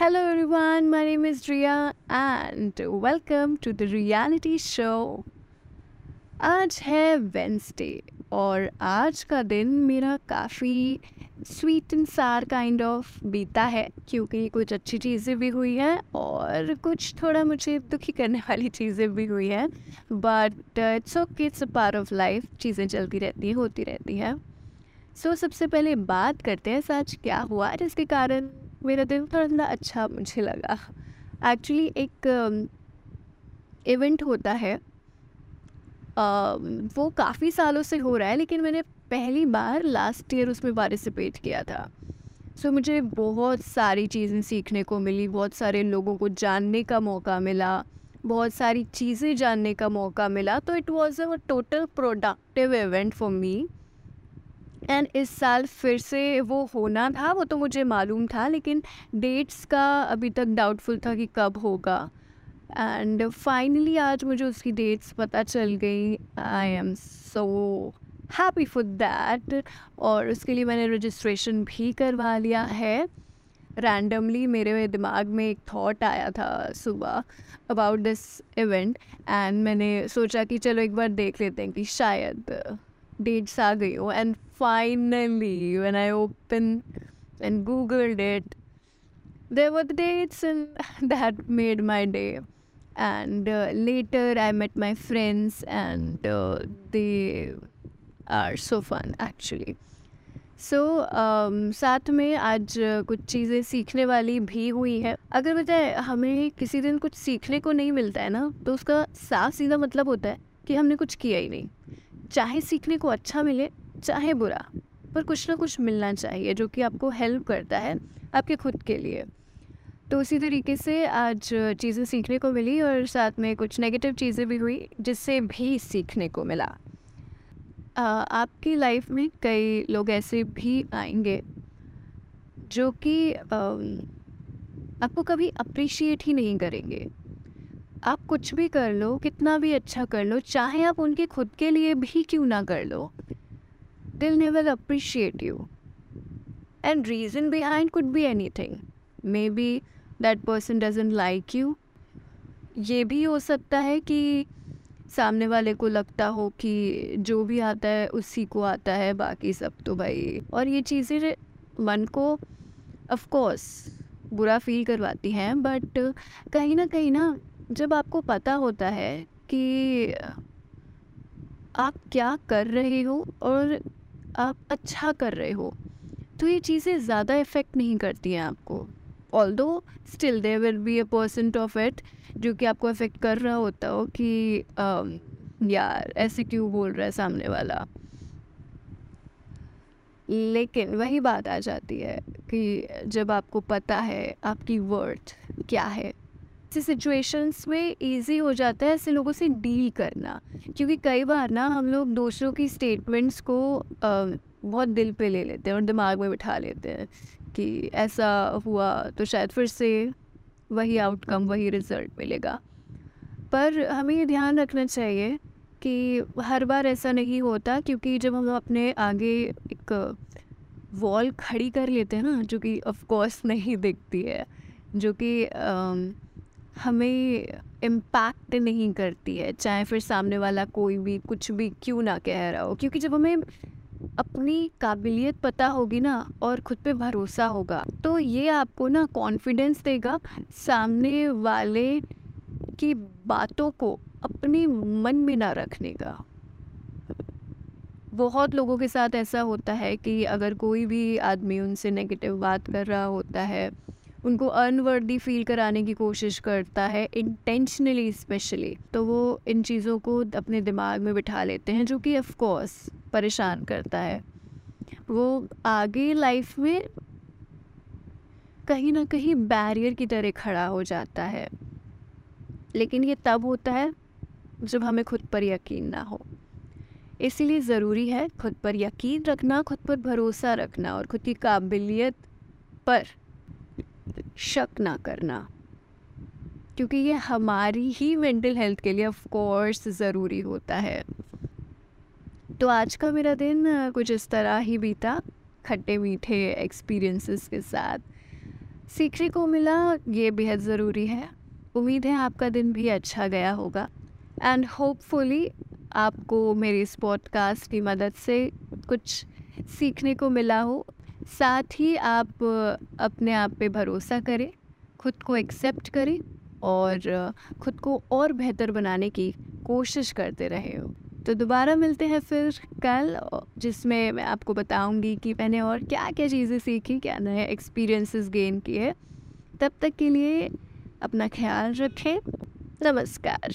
Hello everyone, my name is Ria and welcome to the reality show. आज है Wednesday और आज का दिन मेरा काफ़ी sweet and sour kind of बीता है क्योंकि कुछ अच्छी चीज़ें भी हुई हैं और कुछ थोड़ा मुझे दुखी करने वाली चीज़ें भी हुई हैं but it's okay it's a part of life चीज़ें चलती रहती हैं होती रहती हैं। सो so, सबसे पहले बात करते हैं सच क्या हुआ? जिसके कारण मेरा दिन थोड़ा अच्छा मुझे लगा। एक्चुअली एक इवेंट होता है। uh, वो काफ़ी सालों से हो रहा है लेकिन मैंने पहली बार लास्ट ईयर उसमें पार्टिसिपेट किया था। सो so, मुझे बहुत सारी चीज़ें सीखने को मिली बहुत सारे लोगों को जानने का मौका मिला बहुत सारी चीज़ें जानने का मौका मिला। तो it was a total productive event for me and इस साल फिर से वो होना था, वो तो मुझे मालूम था, लेकिन डेट्स का अभी तक डाउटफुल था कि कब होगा। एंड फाइनली आज मुझे उसकी डेट्स पता चल गई। I am so happy for that और उसके लिए मैंने रजिस्ट्रेशन भी करवा लिया है। रैंडमली मेरे दिमाग में एक थॉट आया था सुबह अबाउट दिस इवेंट एंड मैंने सोचा कि चलो एक बार देख लेते हैं कि शायद डेट्स आ गई हो and finally when I open and Google date there were the dates in that made my day and later I met my friends and they are so fun actually so साथ में आज कुछ चीज़ें सीखने वाली भी हुई है। अगर बताए हमें किसी दिन कुछ सीखने को नहीं मिलता है ना तो उसका साफ़ सीधा मतलब होता है कि हमने कुछ किया ही नहीं। चाहे सीखने को अच्छा मिले चाहे बुरा पर कुछ ना कुछ मिलना चाहिए जो कि आपको हेल्प करता है आपके खुद के लिए। तो उसी तरीके से आज चीज़ें सीखने को मिली और साथ में कुछ नेगेटिव चीज़ें भी हुई जिससे भी सीखने को मिला। आ, आपकी लाइफ में कई लोग ऐसे भी आएँगे जो कि आपको कभी अप्रिशिएट ही नहीं करेंगे। आप कुछ भी कर लो, कितना भी अच्छा कर लो, चाहे आप उनके खुद के लिए भी क्यों ना कर लो दिल never appreciate you and reason behind could be anything maybe that person doesn't like you ये भी हो सकता है कि सामने वाले को लगता हो कि जो भी आता है, उसी को आता है, बाकी सब तो भाई। और ये चीज़ें मन को ऑफ़ कोर्स बुरा फील करवाती हैं बट कहीं ना कहीं ना जब आपको पता होता है कि आप क्या कर रहे हो और आप अच्छा कर रहे हो तो ये चीज़ें ज़्यादा इफ़ेक्ट नहीं करती हैं आपको। Although still there will be a percent of it जो कि आपको अफेक्ट कर रहा होता हो कि um, यार ऐसे क्यों बोल रहा है सामने वाला। लेकिन वही बात आ जाती है कि जब आपको पता है आपकी वर्थ क्या है ऐसी सिचुएशंस में इजी हो जाता है ऐसे लोगों से डील करना। क्योंकि कई बार ना हम लोग दूसरों की स्टेटमेंट्स को बहुत दिल पे ले लेते हैं और दिमाग में बिठा लेते हैं कि ऐसा हुआ तो शायद फिर से वही आउटकम वही रिज़ल्ट मिलेगा। पर हमें ये ध्यान रखना चाहिए कि हर बार ऐसा नहीं होता क्योंकि जब हम अपने आगे एक वॉल खड़ी कर लेते हैं ना, जो कि ऑफ़ कोर्स नहीं दिखती है, जो कि हमें इम्पैक्ट नहीं करती है, चाहे फिर सामने वाला कोई भी कुछ भी क्यों ना कह रहा हो, क्योंकि जब हमें अपनी काबिलियत पता होगी ना और ख़ुद पे भरोसा होगा तो ये आपको ना कॉन्फिडेंस देगा सामने वाले की बातों को अपने मन में ना रखने का। बहुत लोगों के साथ ऐसा होता है कि अगर कोई भी आदमी उनसे नेगेटिव बात कर रहा होता है उनको अनवर्दी फील कराने की कोशिश करता है इंटेंशनली स्पेशली तो वो इन चीज़ों को अपने दिमाग में बिठा लेते हैं, जो कि ऑफकोर्स परेशान करता है। वो आगे लाइफ में कहीं ना कहीं बैरियर की तरह खड़ा हो जाता है। लेकिन ये तब होता है, जब हमें खुद पर यकीन ना हो। इसीलिए ज़रूरी है खुद पर यकीन रखना, खुद पर भरोसा रखना और खुद की काबिलियत पर शक ना करना। क्योंकि ये हमारी ही मेंटल हेल्थ के लिए ऑफ़ कोर्स ज़रूरी होता है। तो आज का मेरा दिन कुछ इस तरह ही बीता, खट्टे मीठे एक्सपीरियंसेस के साथ। सीखने को मिला, ये बेहद ज़रूरी है। उम्मीद है आपका दिन भी अच्छा गया होगा। एंड होपफुली आपको मेरे इस पॉडकास्ट की मदद से कुछ सीखने को मिला हो। साथ ही आप अपने आप पे भरोसा करें, खुद को एक्सेप्ट करें और खुद को और बेहतर बनाने की कोशिश करते रहे हो। तो दोबारा मिलते हैं फिर कल जिसमें मैं आपको बताऊँगी कि मैंने और क्या क्या चीज़ें सीखी, क्या नए एक्सपीरियंसेस गेन किए। तब तक के लिए अपना ख्याल रखें। नमस्कार।